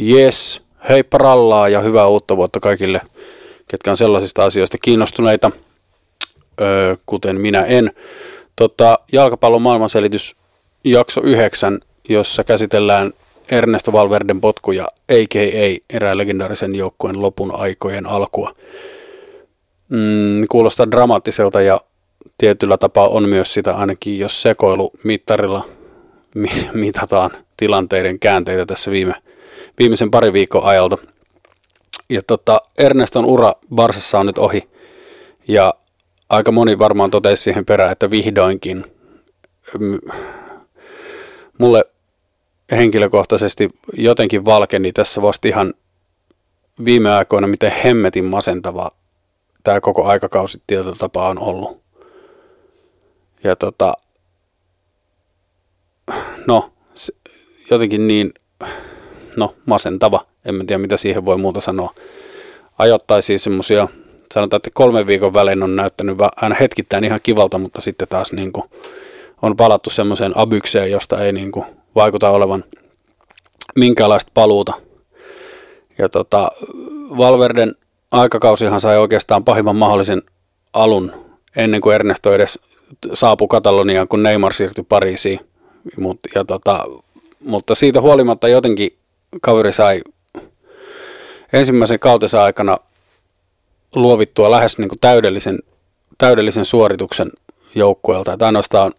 Yes, hei parallaa ja hyvää uutta vuotta kaikille, ketkä on sellaisista asioista kiinnostuneita, öö, kuten minä en. Tota, jalkapallon maailmanselitys jakso 9, jossa käsitellään Ernesto Valverden potkuja, a.k.a. erään legendaarisen joukkueen lopun aikojen alkua. Mm, kuulostaa dramaattiselta ja tietyllä tapaa on myös sitä ainakin, jos sekoilumittarilla mitataan tilanteiden käänteitä tässä viime, viimeisen pari viikon ajalta. Ja tota, Erneston ura Barsassa on nyt ohi ja aika moni varmaan totesi siihen perään, että vihdoinkin mulle henkilökohtaisesti jotenkin valkeni tässä vasta ihan viime aikoina, miten hemmetin masentava tämä koko aikakausi tietotapa on ollut. Ja tota, no, se, jotenkin niin, no masentava, en tiedä mitä siihen voi muuta sanoa. Ajoittaisiin semmosia, sanotaan, että kolmen viikon välein on näyttänyt aina hetkittäin ihan kivalta, mutta sitten taas niin kuin on palattu semmoiseen abykseen, josta ei niin kuin vaikuta olevan minkäänlaista paluuta. Ja tota, Valverden aikakausihan sai oikeastaan pahimman mahdollisen alun ennen kuin Ernesto edes saapui Kataloniaan, kun Neymar siirtyi Pariisiin. Mut, ja tota, mutta siitä huolimatta jotenkin kaveri sai ensimmäisen kautensa aikana luovittua lähes niin kuin täydellisen, täydellisen suorituksen joukkueelta. Että ainoastaan,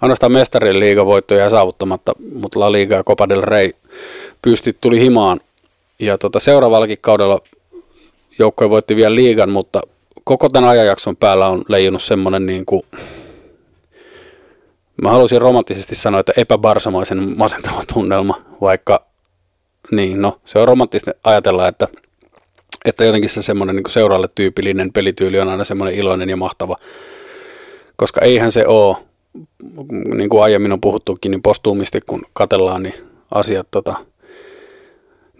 ainoastaan mestarien liigavoittoja saavuttamatta, mutta La Liga ja Copa del Rey pystyt tuli himaan. Ja tota, seuraavallakin kaudella joukkue voitti vielä liigan, mutta koko tämän ajanjakson päällä on leijunut semmoinen niin kuin, mä haluaisin romanttisesti sanoa, että epäbarsamaisen masentava tunnelma, vaikka niin, no se on romanttista ajatella, että, että jotenkin se semmoinen niin seuraalle tyypillinen pelityyli on aina semmoinen iloinen ja mahtava, koska eihän se ole, niin kuin aiemmin on puhuttukin, niin postuumisti kun katellaan, niin asiat tota,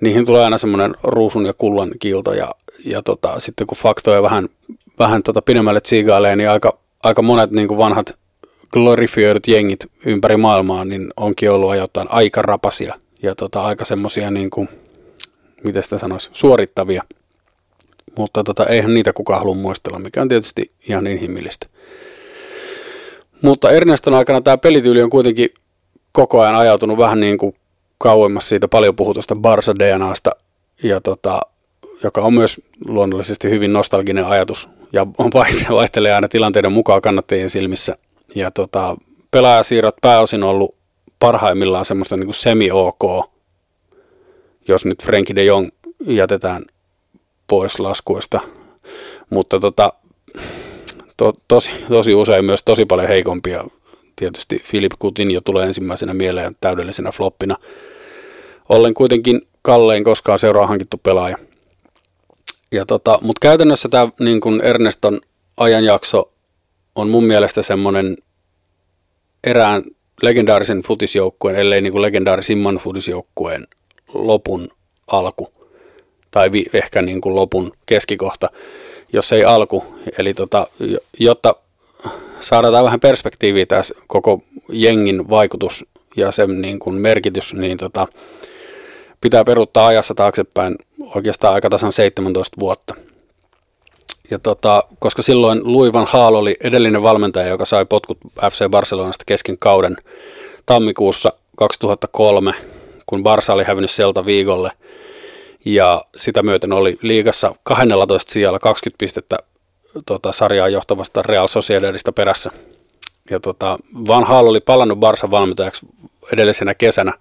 niihin tulee aina semmoinen ruusun ja kullan kiilto ja, ja tota, sitten kun faktoja vähän, vähän tota pidemmälle tsiigailee, niin aika, aika monet niin kuin vanhat glorifioidut jengit ympäri maailmaa, niin onkin ollut ajoittain aika rapasia ja tota, aika semmoisia, niin kuin, miten sitä sanoisi, suorittavia. Mutta tota, eihän niitä kukaan halua muistella, mikä on tietysti ihan inhimillistä. Mutta Erneston aikana tämä pelityyli on kuitenkin koko ajan ajautunut vähän niin kuin kauemmas siitä paljon puhutusta Barsa DNAsta, ja tota, joka on myös luonnollisesti hyvin nostalginen ajatus ja on vaihtelee aina tilanteiden mukaan kannattajien silmissä. Ja tota, pelaajasiirrot pääosin ollut parhaimmillaan semmoista niin semi-ok, jos nyt Frenkie de Jong jätetään pois laskuista. Mutta tota, to, tosi, tosi usein myös tosi paljon heikompia. Tietysti Philip Coutinho tulee ensimmäisenä mieleen täydellisenä floppina. Ollen kuitenkin kallein koskaan seuraa hankittu pelaaja. Ja tota, Mutta käytännössä tämä niin Erneston ajanjakso on mun mielestä semmoinen erään legendaarisen futisjoukkueen, ellei niin kuin legendaarisimman futisjoukkueen lopun alku. Tai vi, ehkä niin kuin lopun keskikohta, jos ei alku. Eli tota, jotta saadaan vähän perspektiiviä tässä koko jengin vaikutus ja sen niin kuin merkitys, niin tota, pitää peruuttaa ajassa taaksepäin oikeastaan aika tasan 17 vuotta. Ja tota, koska silloin Louis van Gaal oli edellinen valmentaja, joka sai potkut FC Barcelonasta kesken kauden tammikuussa 2003, kun Barça oli hävinnyt Celta viikolle. Ja sitä myöten oli liigassa 12 sijalla 20 pistettä tota, sarjaa johtavasta Real Sociedadista perässä. Ja tota, Van Gaal oli palannut Barça valmentajaksi edellisenä kesänä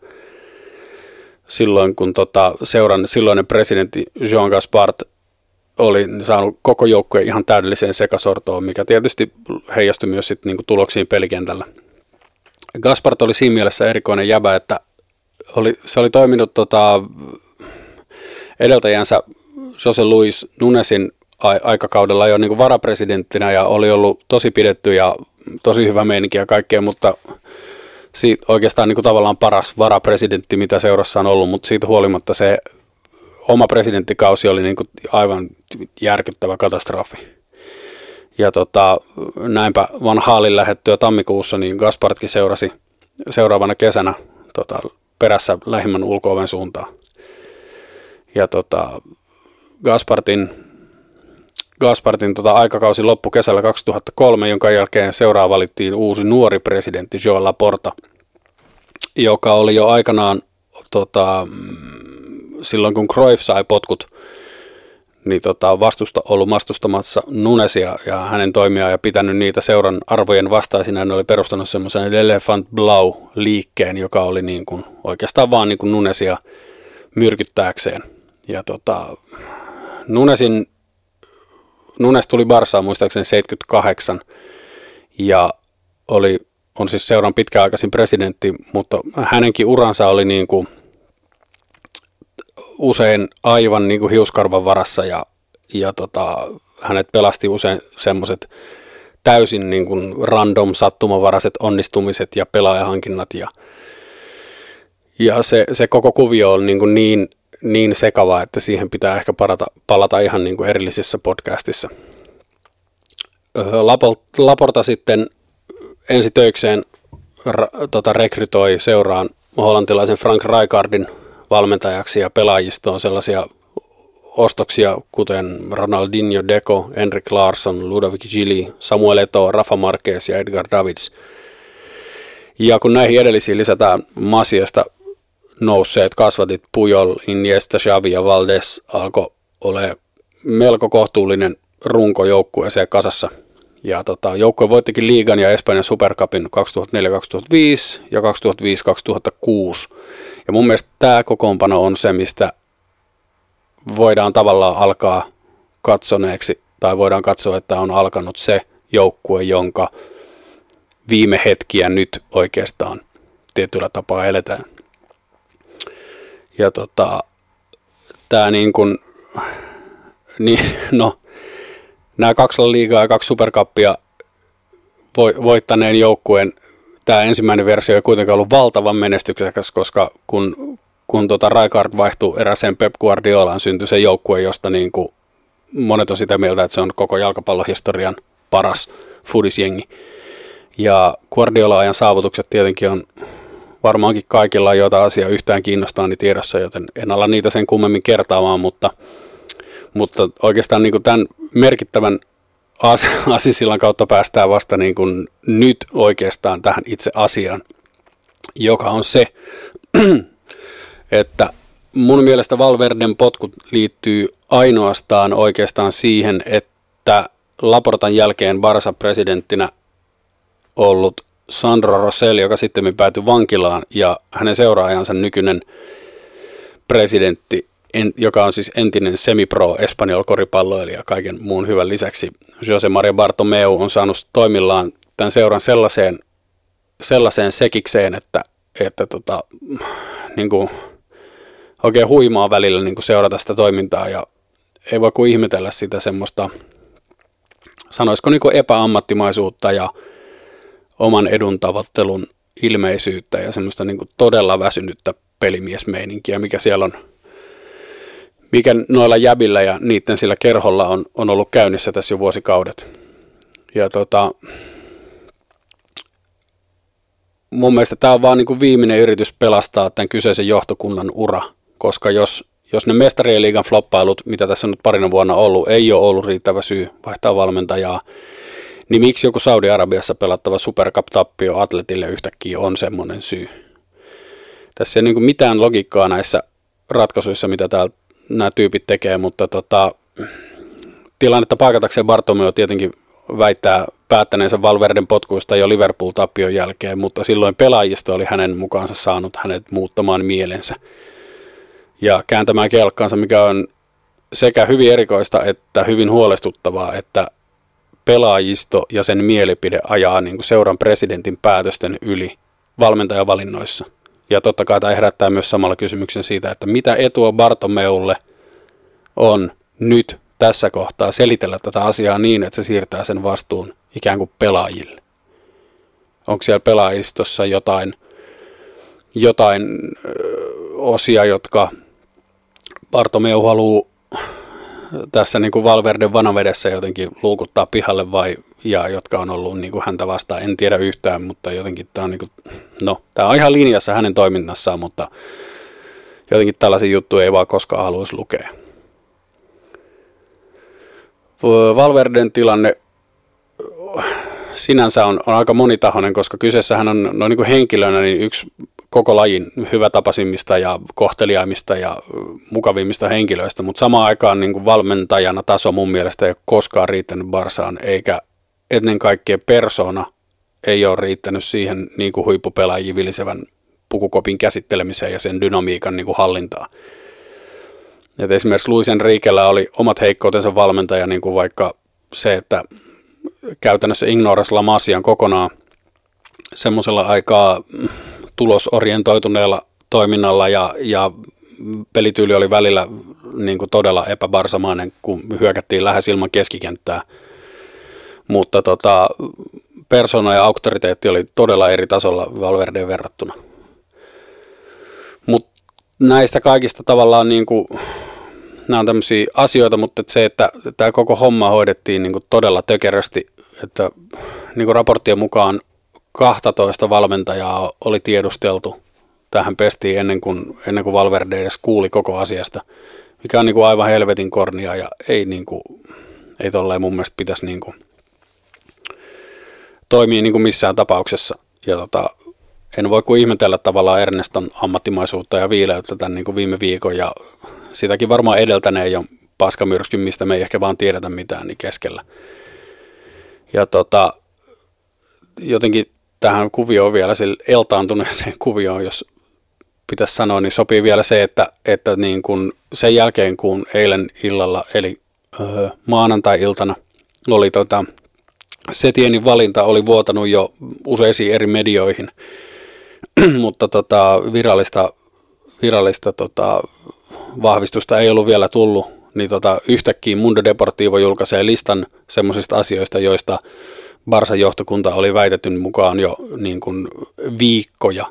silloin, kun tota, seuran silloinen presidentti Jean Gaspard oli saanut koko joukkueen ihan täydelliseen sekasortoon, mikä tietysti heijastui myös sit niinku tuloksiin pelikentällä. Gaspart oli siinä mielessä erikoinen jäbä, että oli, se oli toiminut tota, edeltäjänsä Jose Luis Nunesin aikakaudella jo niin varapresidenttinä ja oli ollut tosi pidetty ja tosi hyvä meininki ja kaikkea, mutta siitä oikeastaan niin kuin tavallaan paras varapresidentti, mitä seurassa on ollut, mutta siitä huolimatta se oma presidenttikausi oli niin kuin aivan järkyttävä katastrofi. Ja tota, näinpä Van Haalin lähettyä tammikuussa, niin Gaspartkin seurasi seuraavana kesänä tota, perässä lähimmän ulkooven suuntaan. Ja tota, Gaspartin, Gaspartin tota, aikakausi loppui kesällä 2003, jonka jälkeen seuraa valittiin uusi nuori presidentti Joel Laporta, joka oli jo aikanaan tota, silloin kun Cruyff sai potkut, niin tota, vastusta, ollut vastustamassa Nunesia ja hänen toimia ja pitänyt niitä seuran arvojen vastaisina. Ne oli perustanut semmoisen Elephant Blau-liikkeen, joka oli niin kuin, oikeastaan vaan niin kuin Nunesia myrkyttääkseen. Ja tota, Nunesin, Nunes tuli Barsaan muistaakseni 78 ja oli, on siis seuran pitkäaikaisin presidentti, mutta hänenkin uransa oli niin kuin – usein aivan niin kuin hiuskarvan varassa ja, ja tota, hänet pelasti usein semmoiset täysin niin kuin random sattumavaraiset onnistumiset ja pelaajahankinnat ja, ja se, se koko kuvio on niin, kuin niin, niin sekava, että siihen pitää ehkä parata, palata ihan niin kuin erillisissä podcastissa. Laporta sitten ensi töikseen ra, tota, rekrytoi seuraan hollantilaisen Frank Rijkaardin valmentajaksi ja pelaajistoon sellaisia ostoksia, kuten Ronaldinho, Deco, Henrik Larsson, Ludovic Gili, Samuel Eto, Rafa Marquez ja Edgar Davids. Ja kun näihin edellisiin lisätään Masiasta nousseet kasvatit Pujol, Iniesta, Xavi ja Valdes alkoi ole melko kohtuullinen runko joukkueeseen kasassa. Ja tota, joukkue voittikin liigan ja Espanjan Supercupin 2004-2005 ja 2005-2006. Ja mun mielestä tämä kokoonpano on se, mistä voidaan tavallaan alkaa katsoneeksi, tai voidaan katsoa, että on alkanut se joukkue, jonka viime hetkiä nyt oikeastaan tietyllä tapaa eletään. Ja tota, tämä niin kuin, niin, no, nämä kaksi liigaa ja kaksi superkappia voittaneen joukkueen tämä ensimmäinen versio ei kuitenkaan ollut valtavan menestyksekäs, koska kun, kun tota Raikard vaihtui eräseen Pep Guardiolaan, syntyi se joukkue, josta niin kuin monet on sitä mieltä, että se on koko jalkapallohistorian paras fudisjengi. Ja Guardiola-ajan saavutukset tietenkin on varmaankin kaikilla, joita asia yhtään kiinnostaa, niin tiedossa, joten en ala niitä sen kummemmin kertaamaan, mutta, mutta oikeastaan niin kuin tämän merkittävän Asisillan kautta päästään vasta niin kuin nyt oikeastaan tähän itse asiaan, joka on se, että mun mielestä Valverden potkut liittyy ainoastaan oikeastaan siihen, että Laportan jälkeen Barsa presidenttinä ollut Sandro Rosell, joka sitten päätyi vankilaan, ja hänen seuraajansa nykyinen presidentti en, joka on siis entinen semipro espanjol koripalloilija kaiken muun hyvän lisäksi. Jose Maria Bartomeu on saanut toimillaan tämän seuran sellaiseen, sellaiseen sekikseen, että, että tota, niin kuin, oikein huimaa välillä niin kuin seurata sitä toimintaa ja ei voi kuin ihmetellä sitä semmoista, sanoisiko niin kuin epäammattimaisuutta ja oman edun tavoittelun ilmeisyyttä ja semmoista niin kuin todella väsynyttä pelimiesmeininkiä, mikä siellä on mikä noilla jäbillä ja niiden sillä kerholla on, on ollut käynnissä tässä jo vuosikaudet. Ja tota, mun mielestä tämä on vaan niin kuin viimeinen yritys pelastaa tämän kyseisen johtokunnan ura, koska jos, jos ne mestarien liigan floppailut, mitä tässä on nyt parina vuonna ollut, ei ole ollut riittävä syy vaihtaa valmentajaa, niin miksi joku Saudi-Arabiassa pelattava Super Cup-tappio atletille yhtäkkiä on semmoinen syy? Tässä ei ole niin mitään logiikkaa näissä ratkaisuissa, mitä täällä nämä tyypit tekee, mutta tota, tilannetta paikatakseen Bartomeu tietenkin väittää päättäneensä Valverden potkuista jo Liverpool-tappion jälkeen, mutta silloin pelaajisto oli hänen mukaansa saanut hänet muuttamaan mielensä ja kääntämään kelkkaansa, mikä on sekä hyvin erikoista että hyvin huolestuttavaa, että pelaajisto ja sen mielipide ajaa niin kuin seuran presidentin päätösten yli valmentajavalinnoissa – ja totta kai tämä herättää myös samalla kysymyksen siitä, että mitä etua Bartomeulle on nyt tässä kohtaa selitellä tätä asiaa niin, että se siirtää sen vastuun ikään kuin pelaajille. Onko siellä pelaajistossa jotain, jotain ö, osia, jotka Bartomeu haluaa tässä niin kuin Valverden vanavedessä jotenkin luukuttaa pihalle vai, ja jotka on ollut niin kuin häntä vastaan, en tiedä yhtään, mutta jotenkin tämä on, niin kuin, no, tämä on ihan linjassa hänen toiminnassaan, mutta jotenkin tällaisia juttuja ei vaan koskaan haluaisi lukea. Valverden tilanne sinänsä on, on aika monitahoinen, koska kyseessähän on no niin kuin henkilönä niin yksi koko lajin hyvätapaisimmista ja kohteliaimmista ja mukavimmista henkilöistä, mutta samaan aikaan niin kuin valmentajana taso mun mielestä ei ole koskaan riittänyt Barsaan, eikä ennen kaikkea persona ei ole riittänyt siihen niin kuin huippupelaajia vilisevän pukukopin käsittelemiseen ja sen dynamiikan niin kuin hallintaan. Et esimerkiksi Luisen Riikellä oli omat heikkoutensa valmentaja, niin kuin vaikka se, että käytännössä ignoras Lamasian kokonaan semmoisella aikaa tulosorientoituneella toiminnalla ja, ja pelityyli oli välillä niin kuin todella epäbarsamainen, kun hyökättiin lähes ilman keskikenttää. Mutta tota, persona ja auktoriteetti oli todella eri tasolla Valverdeen verrattuna. Mutta näistä kaikista tavallaan niin kuin, nämä on tämmöisiä asioita, mutta että se, että tämä koko homma hoidettiin niin kuin todella tökerästi, että niin kuin raporttien mukaan 12 valmentajaa oli tiedusteltu tähän pestiin ennen kuin, ennen kuin Valverde edes kuuli koko asiasta, mikä on niin kuin aivan helvetin kornia ja ei, niin kuin, ei tolleen mun mielestä pitäisi niin kuin toimia niin kuin missään tapauksessa. Ja tota, en voi kuin ihmetellä tavallaan Erneston ammattimaisuutta ja viileyttä tämän niin kuin viime viikon ja sitäkin varmaan edeltäneen jo paskamyrskyn, mistä me ei ehkä vaan tiedetä mitään, niin keskellä. Ja tota, jotenkin tähän kuvioon vielä, sille eltaantuneeseen kuvioon, jos pitäisi sanoa, niin sopii vielä se, että, että niin kun sen jälkeen kun eilen illalla, eli öö, maanantai-iltana, oli tota, Setienin valinta oli vuotanut jo useisiin eri medioihin, mutta tota, virallista, virallista tota, vahvistusta ei ollut vielä tullut, niin tota, yhtäkkiä Mundo Deportivo julkaisee listan semmoisista asioista, joista Barsan johtokunta oli väitetyn mukaan jo niin kuin viikkoja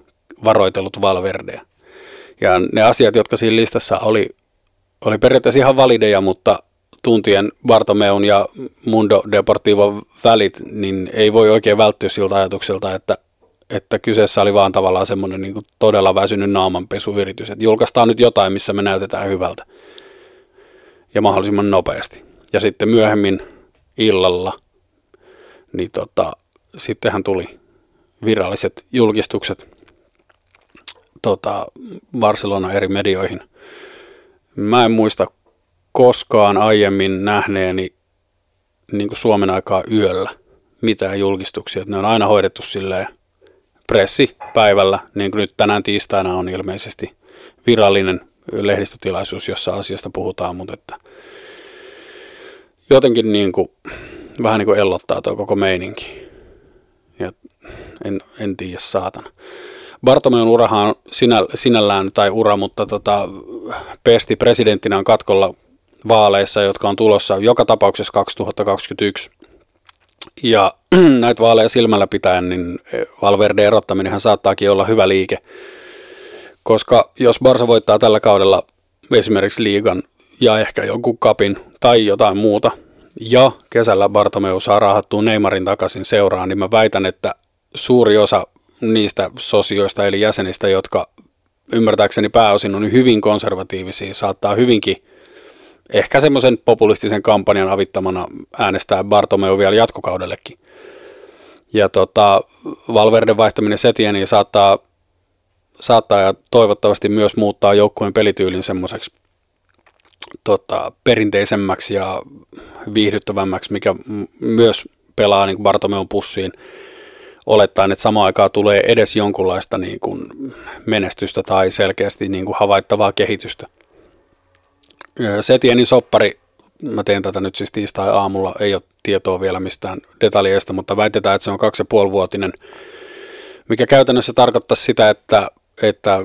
varoitellut Valverdeä. Ja ne asiat, jotka siinä listassa oli, oli periaatteessa ihan valideja, mutta tuntien Bartomeun ja Mundo Deportivo välit, niin ei voi oikein välttyä siltä ajatukselta, että, että kyseessä oli vaan tavallaan semmoinen niin todella väsynyt naamanpesuyritys, että julkaistaan nyt jotain, missä me näytetään hyvältä ja mahdollisimman nopeasti. Ja sitten myöhemmin illalla – niin tota, sittenhän tuli viralliset julkistukset tota, Barcelona eri medioihin. Mä en muista koskaan aiemmin nähneeni niin kuin Suomen aikaa yöllä mitään julkistuksia. Ne on aina hoidettu silleen pressipäivällä, niin kuin nyt tänään tiistaina on ilmeisesti virallinen lehdistötilaisuus, jossa asiasta puhutaan, mutta että jotenkin niin kuin vähän niin kuin ellottaa tuo koko meininki. Ja en, en tiedä, saatana. Bartomeon urahan sinä, sinällään, tai ura, mutta tota, Pesti presidenttinä on katkolla vaaleissa, jotka on tulossa joka tapauksessa 2021. Ja näitä vaaleja silmällä pitäen, niin Valverde erottaminen saattaakin olla hyvä liike. Koska jos Barsa voittaa tällä kaudella esimerkiksi liigan ja ehkä jonkun kapin tai jotain muuta, ja kesällä Bartomeu saa rahattua Neymarin takaisin seuraan, niin mä väitän, että suuri osa niistä sosioista eli jäsenistä, jotka ymmärtääkseni pääosin on hyvin konservatiivisia, saattaa hyvinkin ehkä semmoisen populistisen kampanjan avittamana äänestää Bartomeu vielä jatkokaudellekin. Ja tota, Valverden vaihtaminen Setieniin saattaa, saattaa ja toivottavasti myös muuttaa joukkueen pelityylin semmoiseksi tota, perinteisemmäksi ja viihdyttävämmäksi, mikä myös pelaa niin Bartomeon pussiin olettaen, että samaan aikaan tulee edes jonkunlaista niin kuin menestystä tai selkeästi niin kuin havaittavaa kehitystä. Setieni soppari, mä teen tätä nyt siis tiistai-aamulla, ei ole tietoa vielä mistään detaljeista, mutta väitetään, että se on kaksi ja vuotinen, mikä käytännössä tarkoittaa sitä, että, että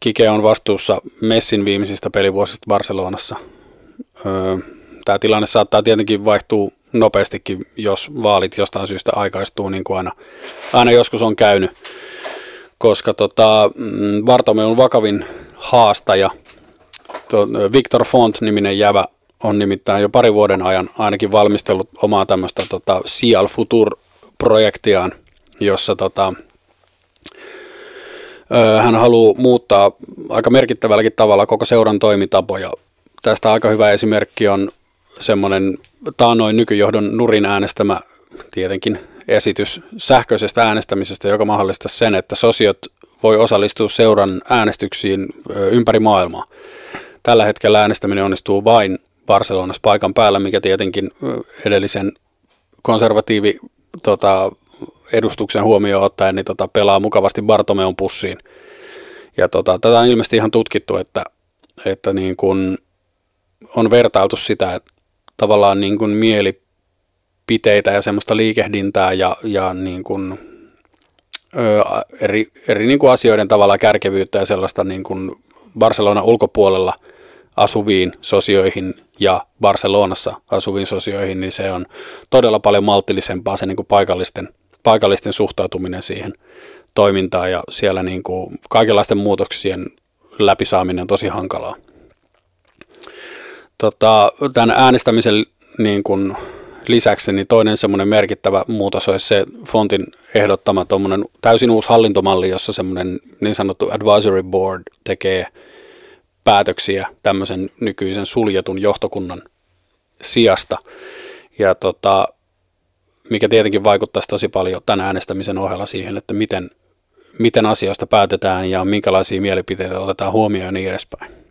Kike on vastuussa Messin viimeisistä pelivuosista Barcelonassa. Tämä tilanne saattaa tietenkin vaihtua nopeastikin, jos vaalit jostain syystä aikaistuu, niin kuin aina, aina joskus on käynyt. Koska tota, Bartome on vakavin haastaja. To, Victor Font-niminen jävä on nimittäin jo pari vuoden ajan ainakin valmistellut omaa tämmöistä tota, Cial Futur-projektiaan, jossa tota, hän haluaa muuttaa aika merkittävälläkin tavalla koko seuran toimintapoja. Tästä aika hyvä esimerkki on semmoinen taanoin nykyjohdon nurin äänestämä tietenkin esitys sähköisestä äänestämisestä, joka mahdollistaa sen, että sosiot voi osallistua seuran äänestyksiin ympäri maailmaa. Tällä hetkellä äänestäminen onnistuu vain Barcelonassa paikan päällä, mikä tietenkin edellisen konservatiivi tota, edustuksen huomioon ottaen niin tota, pelaa mukavasti Bartomeon pussiin. Ja tota, tätä on ilmeisesti ihan tutkittu, että, että niin kun on vertailtu sitä, että tavallaan niin kun mielipiteitä ja semmoista liikehdintää ja, ja niin kun, ö, eri, eri niin kun asioiden tavalla kärkevyyttä ja sellaista niin kun Barcelona ulkopuolella asuviin sosioihin ja Barcelonassa asuviin sosioihin, niin se on todella paljon maltillisempaa se niin kuin paikallisten, paikallisten suhtautuminen siihen toimintaan ja siellä niin kuin kaikenlaisten muutoksien läpisaaminen on tosi hankalaa. Tota, tämän äänestämisen niin kuin lisäksi niin toinen semmoinen merkittävä muutos olisi se Fontin ehdottama täysin uusi hallintomalli, jossa semmoinen niin sanottu advisory board tekee päätöksiä tämmöisen nykyisen suljetun johtokunnan sijasta. Ja tota, mikä tietenkin vaikuttaisi tosi paljon tämän äänestämisen ohella siihen, että miten, miten asioista päätetään ja minkälaisia mielipiteitä otetaan huomioon ja niin edespäin.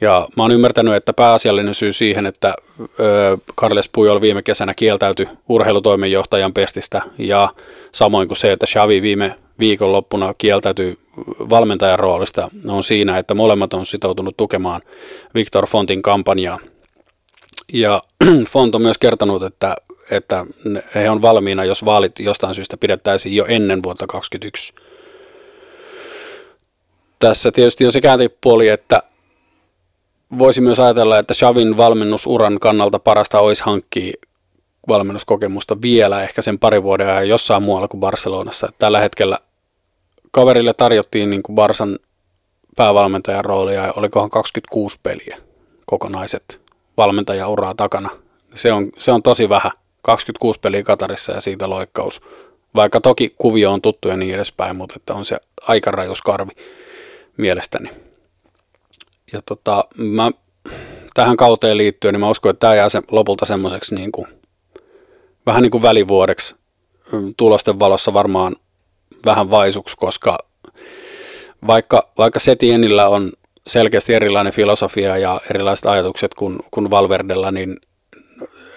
Ja mä oon ymmärtänyt, että pääasiallinen syy siihen, että Carles Pujol viime kesänä kieltäytyi urheilutoimenjohtajan pestistä ja samoin kuin se, että Xavi viime viikonloppuna kieltäytyi valmentajan roolista, on siinä, että molemmat on sitoutunut tukemaan Victor Fontin kampanjaa. Ja Font on myös kertonut, että, että he on valmiina, jos vaalit jostain syystä pidettäisiin jo ennen vuotta 2021. Tässä tietysti on se kääntöpuoli, että voisi myös ajatella, että Xavin valmennusuran kannalta parasta olisi hankkia valmennuskokemusta vielä ehkä sen pari vuoden ajan jossain muualla kuin Barcelonassa. Tällä hetkellä kaverille tarjottiin niin kuin Barsan päävalmentajan roolia ja olikohan 26 peliä kokonaiset valmentajauraa takana. Se on, se on tosi vähän. 26 peliä Katarissa ja siitä loikkaus. Vaikka toki kuvio on tuttu ja niin edespäin, mutta että on se aika rajus karvi mielestäni. Ja tota, mä, tähän kauteen liittyen, niin mä uskon, että tämä jää se, lopulta semmoiseksi niin kuin, vähän niin kuin välivuodeksi tulosten valossa varmaan vähän vaisuksi, koska vaikka, vaikka Setienillä on selkeästi erilainen filosofia ja erilaiset ajatukset kuin, kuin Valverdella, niin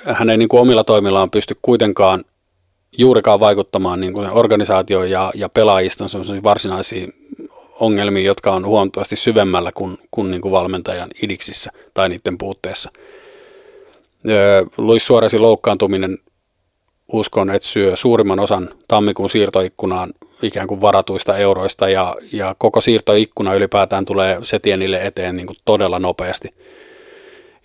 hän ei niin kuin omilla toimillaan pysty kuitenkaan juurikaan vaikuttamaan niin kuin organisaatioon ja, ja pelaajiston varsinaisiin ongelmiin, jotka on huomattavasti syvemmällä kuin, kuin, niin kuin valmentajan idiksissä tai niiden puutteessa. Luis Suoresin loukkaantuminen uskon, että syö suurimman osan tammikuun siirtoikkunaan ikään kuin varatuista euroista ja, ja koko siirtoikkuna ylipäätään tulee Setienille eteen niin kuin todella nopeasti.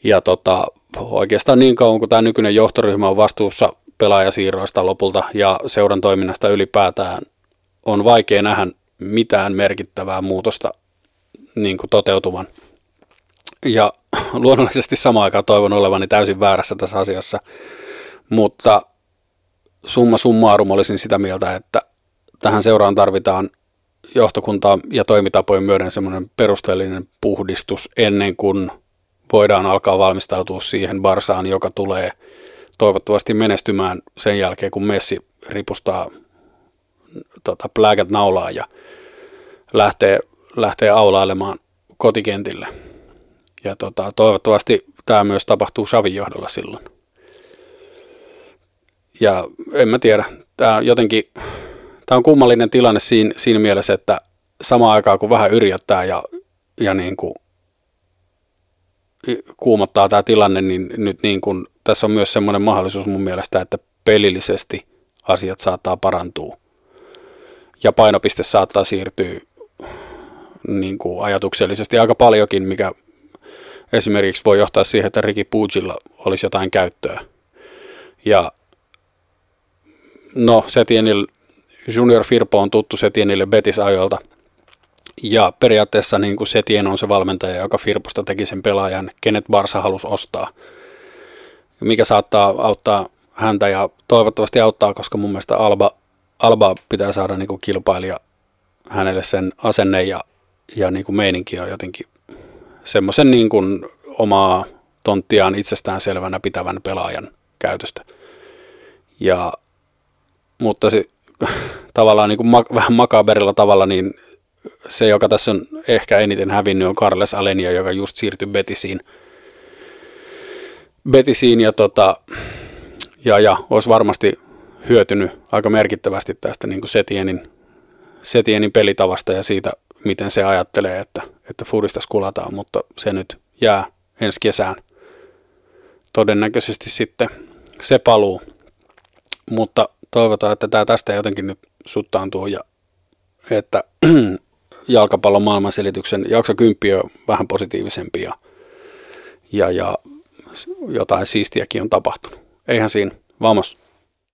Ja tota, oikeastaan niin kauan kuin tämä nykyinen johtoryhmä on vastuussa pelaajasiirroista lopulta ja seuran toiminnasta ylipäätään, on vaikea nähdä mitään merkittävää muutosta niin kuin toteutuvan. Ja luonnollisesti samaan aikaan toivon olevani täysin väärässä tässä asiassa, mutta summa summarum olisin sitä mieltä, että tähän seuraan tarvitaan johtokuntaa ja toimitapojen myöden semmoinen perusteellinen puhdistus ennen kuin voidaan alkaa valmistautua siihen Barsaan, joka tulee toivottavasti menestymään sen jälkeen, kun Messi ripustaa tota, pläkät naulaa ja lähtee, lähtee aulailemaan kotikentille. Ja tota, toivottavasti tämä myös tapahtuu Savin johdolla silloin. Ja en mä tiedä, tämä jotenkin, tämä on kummallinen tilanne siinä, siinä mielessä, että samaan aikaan kun vähän yrjöttää ja, ja niin kuin kuumottaa tämä tilanne, niin nyt niin kuin, tässä on myös semmoinen mahdollisuus mun mielestä, että pelillisesti asiat saattaa parantua ja painopiste saattaa siirtyä niin kuin ajatuksellisesti aika paljonkin, mikä esimerkiksi voi johtaa siihen, että Ricky Pugilla olisi jotain käyttöä. Ja no, Setienil, Junior Firpo on tuttu Setienille Betis-ajoilta. Ja periaatteessa niin kuin Setien on se valmentaja, joka Firpusta teki sen pelaajan, kenet Barsa halusi ostaa. Mikä saattaa auttaa häntä ja toivottavasti auttaa, koska mun mielestä Alba, Alba pitää saada niin kuin kilpailija hänelle sen asenne ja, ja niin kuin meininki on jotenkin semmoisen niin kuin omaa tonttiaan itsestään selvänä pitävän pelaajan käytöstä. Ja, mutta se, tavallaan niin kuin ma, vähän makaberilla tavalla, niin se, joka tässä on ehkä eniten hävinnyt, on Carles Alenia, joka just siirtyi Betisiin. Betisiin ja, tota, ja, ja olisi varmasti hyötynyt aika merkittävästi tästä niin kuin Setienin, Setienin pelitavasta ja siitä, miten se ajattelee, että, että Fudista skulataan, mutta se nyt jää ensi kesään. Todennäköisesti sitten se paluu, mutta toivotaan, että tämä tästä jotenkin nyt suttaantuu ja että jalkapallon maailmanselityksen jakso 10 on vähän positiivisempi ja, ja, ja jotain siistiäkin on tapahtunut. Eihän siinä, vamos.